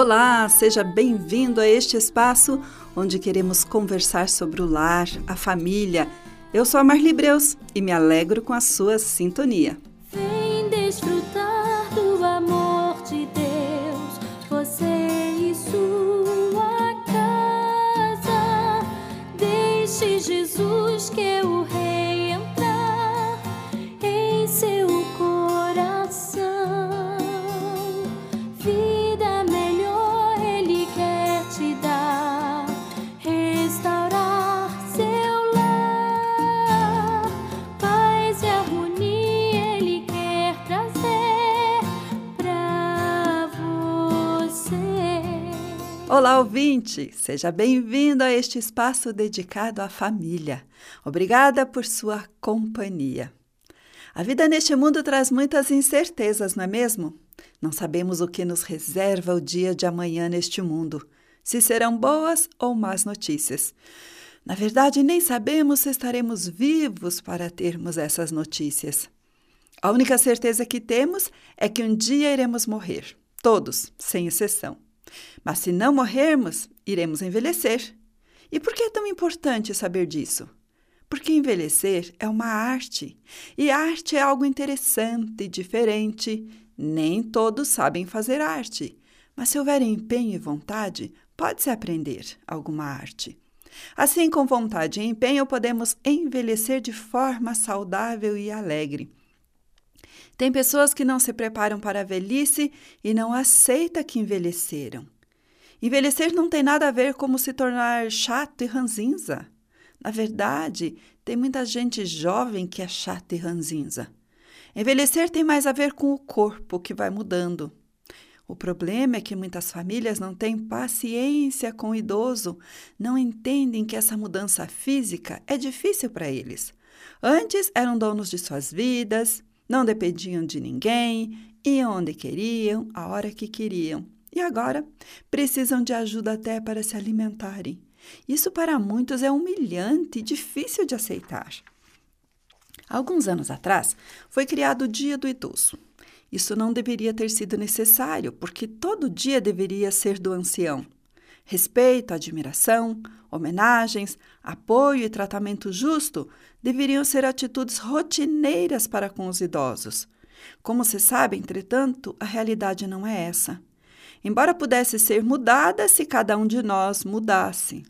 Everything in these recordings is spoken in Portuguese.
Olá, seja bem-vindo a este espaço onde queremos conversar sobre o lar, a família. Eu sou a Marli Breus e me alegro com a sua sintonia. Olá, ouvinte! Seja bem-vindo a este espaço dedicado à família. Obrigada por sua companhia. A vida neste mundo traz muitas incertezas, não é mesmo? Não sabemos o que nos reserva o dia de amanhã neste mundo, se serão boas ou más notícias. Na verdade, nem sabemos se estaremos vivos para termos essas notícias. A única certeza que temos é que um dia iremos morrer, todos, sem exceção. Mas se não morrermos, iremos envelhecer. E por que é tão importante saber disso? Porque envelhecer é uma arte, e arte é algo interessante e diferente. Nem todos sabem fazer arte, mas se houver empenho e vontade, pode-se aprender alguma arte. Assim, com vontade e empenho, podemos envelhecer de forma saudável e alegre. Tem pessoas que não se preparam para a velhice e não aceitam que envelheceram. Envelhecer não tem nada a ver com se tornar chato e ranzinza. Na verdade, tem muita gente jovem que é chata e ranzinza. Envelhecer tem mais a ver com o corpo que vai mudando. O problema é que muitas famílias não têm paciência com o idoso, não entendem que essa mudança física é difícil para eles. Antes eram donos de suas vidas, não dependiam de ninguém, iam onde queriam, a hora que queriam. E agora precisam de ajuda até para se alimentarem. Isso para muitos é humilhante e difícil de aceitar. Alguns anos atrás, foi criado o Dia do Idoso. Isso não deveria ter sido necessário, porque todo dia deveria ser do ancião. Respeito, admiração, homenagens, apoio e tratamento justo deveriam ser atitudes rotineiras para com os idosos. Como se sabe, entretanto, a realidade não é essa. Embora pudesse ser mudada se cada um de nós mudasse.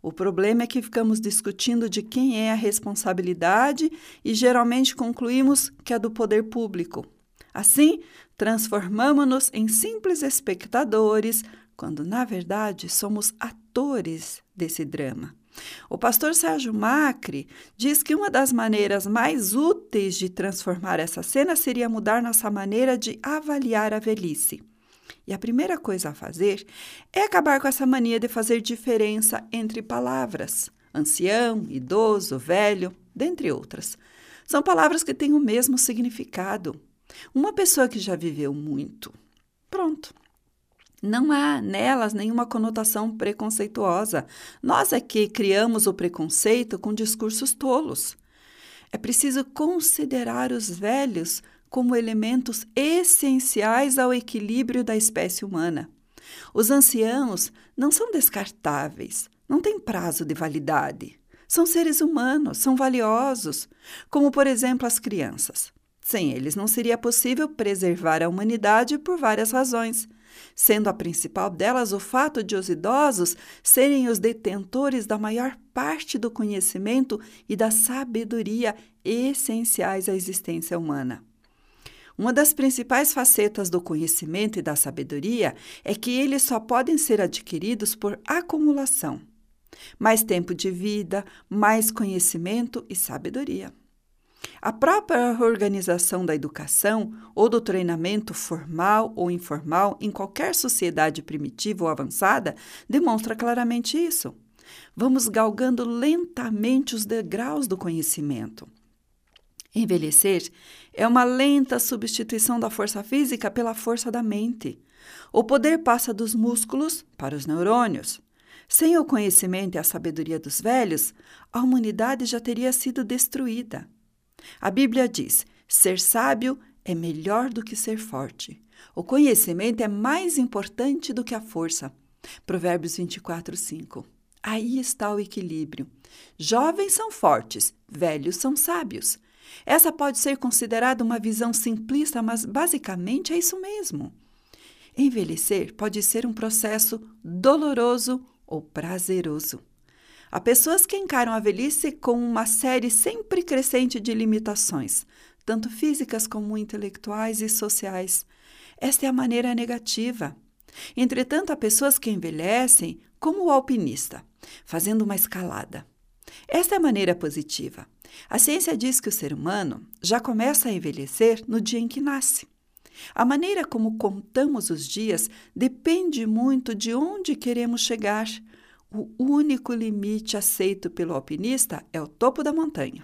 O problema é que ficamos discutindo de quem é a responsabilidade e geralmente concluímos que é do poder público. Assim, transformamos-nos em simples espectadores, quando na verdade somos atores desse drama. O pastor Sérgio Macri diz que uma das maneiras mais úteis de transformar essa cena seria mudar nossa maneira de avaliar a velhice. E a primeira coisa a fazer é acabar com essa mania de fazer diferença entre palavras, ancião, idoso, velho, dentre outras. São palavras que têm o mesmo significado. Uma pessoa que já viveu muito. Pronto. Não há nelas nenhuma conotação preconceituosa. Nós é que criamos o preconceito com discursos tolos. É preciso considerar os velhos como elementos essenciais ao equilíbrio da espécie humana. Os anciãos não são descartáveis, não têm prazo de validade. São seres humanos, são valiosos, como, por exemplo, as crianças. Sem eles, não seria possível preservar a humanidade por várias razões, sendo a principal delas o fato de os idosos serem os detentores da maior parte do conhecimento e da sabedoria essenciais à existência humana. Uma das principais facetas do conhecimento e da sabedoria é que eles só podem ser adquiridos por acumulação. Mais tempo de vida, mais conhecimento e sabedoria. A própria organização da educação ou do treinamento formal ou informal em qualquer sociedade primitiva ou avançada demonstra claramente isso. Vamos galgando lentamente os degraus do conhecimento. Envelhecer é uma lenta substituição da força física pela força da mente. O poder passa dos músculos para os neurônios. Sem o conhecimento e a sabedoria dos velhos, a humanidade já teria sido destruída. A Bíblia diz: ser sábio é melhor do que ser forte. O conhecimento é mais importante do que a força. Provérbios 24, 5. Aí está o equilíbrio. Jovens são fortes, velhos são sábios. Essa pode ser considerada uma visão simplista, mas basicamente é isso mesmo. Envelhecer pode ser um processo doloroso ou prazeroso. Há pessoas que encaram a velhice com uma série sempre crescente de limitações, tanto físicas como intelectuais e sociais. Esta é a maneira negativa. Entretanto, há pessoas que envelhecem como o alpinista, fazendo uma escalada. Esta é a maneira positiva. A ciência diz que o ser humano já começa a envelhecer no dia em que nasce. A maneira como contamos os dias depende muito de onde queremos chegar. O único limite aceito pelo alpinista é o topo da montanha.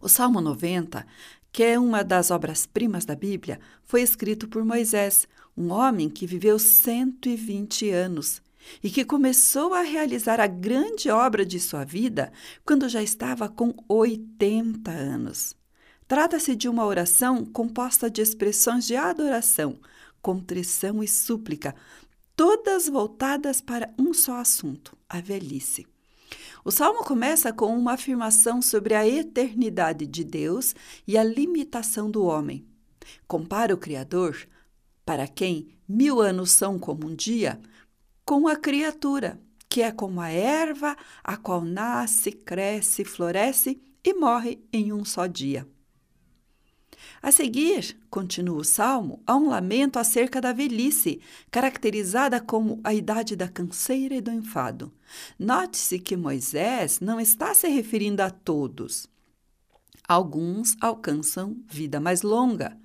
O Salmo 90, que é uma das obras-primas da Bíblia, foi escrito por Moisés, um homem que viveu 120 anos e que começou a realizar a grande obra de sua vida quando já estava com 80 anos. Trata-se de uma oração composta de expressões de adoração, contrição e súplica, todas voltadas para um só assunto, a velhice. O salmo começa com uma afirmação sobre a eternidade de Deus e a limitação do homem. Compara o Criador, para quem mil anos são como um dia, com a criatura, que é como a erva, a qual nasce, cresce, floresce e morre em um só dia. A seguir, continua o salmo, há um lamento acerca da velhice, caracterizada como a idade da canseira e do enfado. Note-se que Moisés não está se referindo a todos. Alguns alcançam vida mais longa,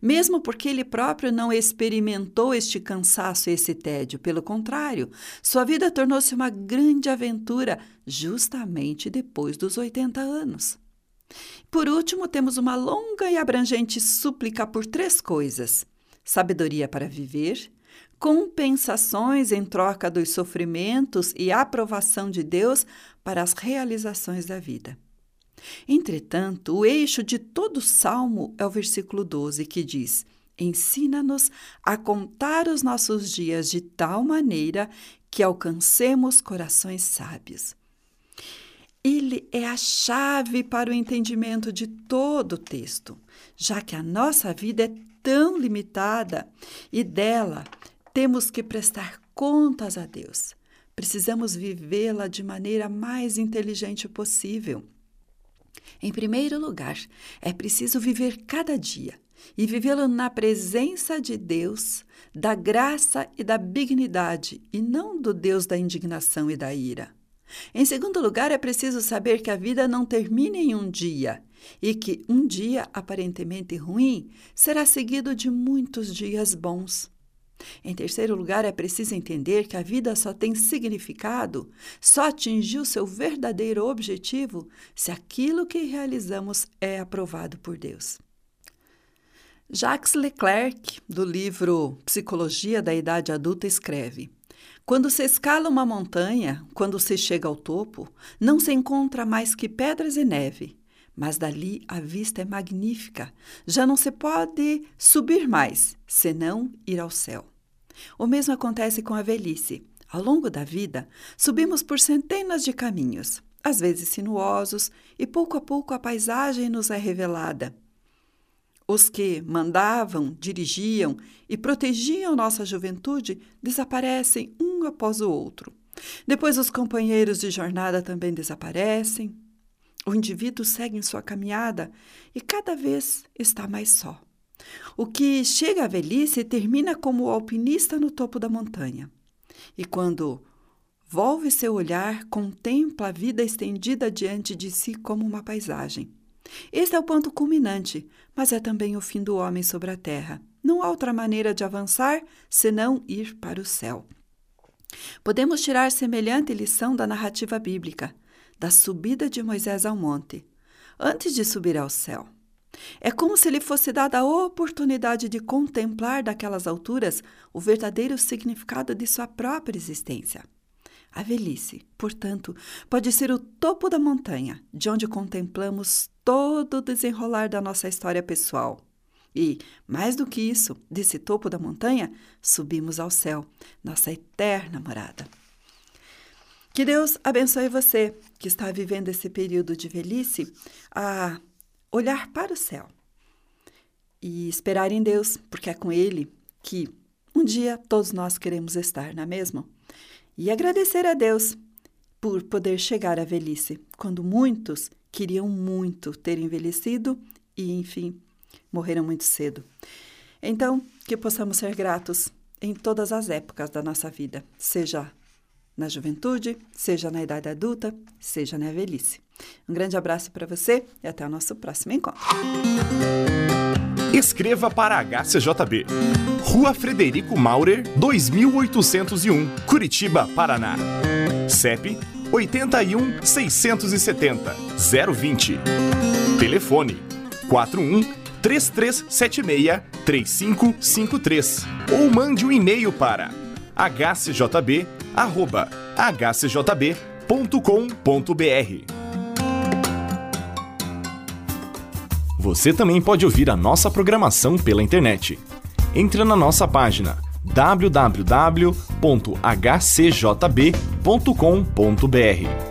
mesmo porque ele próprio não experimentou este cansaço e esse tédio. Pelo contrário, sua vida tornou-se uma grande aventura justamente depois dos 80 anos. Por último, temos uma longa e abrangente súplica por três coisas: sabedoria para viver, compensações em troca dos sofrimentos e aprovação de Deus para as realizações da vida. Entretanto, o eixo de todo o salmo é o versículo 12, que diz: Ensina-nos a contar os nossos dias de tal maneira que alcancemos corações sábios. Ele é a chave para o entendimento de todo o texto, já que a nossa vida é tão limitada e dela temos que prestar contas a Deus. Precisamos vivê-la de maneira mais inteligente possível. Em primeiro lugar, é preciso viver cada dia e vivê-lo na presença de Deus, da graça e da dignidade, e não do Deus da indignação e da ira. Em segundo lugar, é preciso saber que a vida não termina em um dia e que um dia aparentemente ruim será seguido de muitos dias bons. Em terceiro lugar, é preciso entender que a vida só tem significado, só atingiu seu verdadeiro objetivo se aquilo que realizamos é aprovado por Deus. Jacques Leclerc, do livro Psicologia da Idade Adulta, escreve: Quando se escala uma montanha, quando se chega ao topo, não se encontra mais que pedras e neve. Mas dali a vista é magnífica. Já não se pode subir mais, senão ir ao céu. O mesmo acontece com a velhice. Ao longo da vida, subimos por centenas de caminhos, às vezes sinuosos, e pouco a pouco a paisagem nos é revelada. Os que mandavam, dirigiam e protegiam nossa juventude desaparecem um após o outro. Depois, os companheiros de jornada também desaparecem. O indivíduo segue em sua caminhada e cada vez está mais só. O que chega à velhice termina como o alpinista no topo da montanha. E quando volve seu olhar, contempla a vida estendida diante de si como uma paisagem. Este é o ponto culminante, mas é também o fim do homem sobre a terra. Não há outra maneira de avançar senão ir para o céu. Podemos tirar semelhante lição da narrativa bíblica, da subida de Moisés ao monte, antes de subir ao céu. É como se lhe fosse dada a oportunidade de contemplar daquelas alturas o verdadeiro significado de sua própria existência. A velhice, portanto, pode ser o topo da montanha, de onde contemplamos todo o desenrolar da nossa história pessoal. E, mais do que isso, desse topo da montanha, subimos ao céu, nossa eterna morada. Que Deus abençoe você que está vivendo esse período de velhice a olhar para o céu e esperar em Deus, porque é com Ele que um dia todos nós queremos estar, não é mesmo? E agradecer a Deus por poder chegar à velhice, quando muitos queriam muito ter envelhecido e, enfim, morreram muito cedo. Então, que possamos ser gratos em todas as épocas da nossa vida, seja na juventude, seja na idade adulta, seja na velhice. Um grande abraço para você e até o nosso próximo encontro. Escreva para a HCJB. Rua Frederico Maurer, 2801, Curitiba, Paraná. CEP 81 670 020. Telefone 41 3376 3553 ou mande um e-mail para hcjb@hcjb.com.br. Você também pode ouvir a nossa programação pela internet. Entre na nossa página www.hcjb.com.br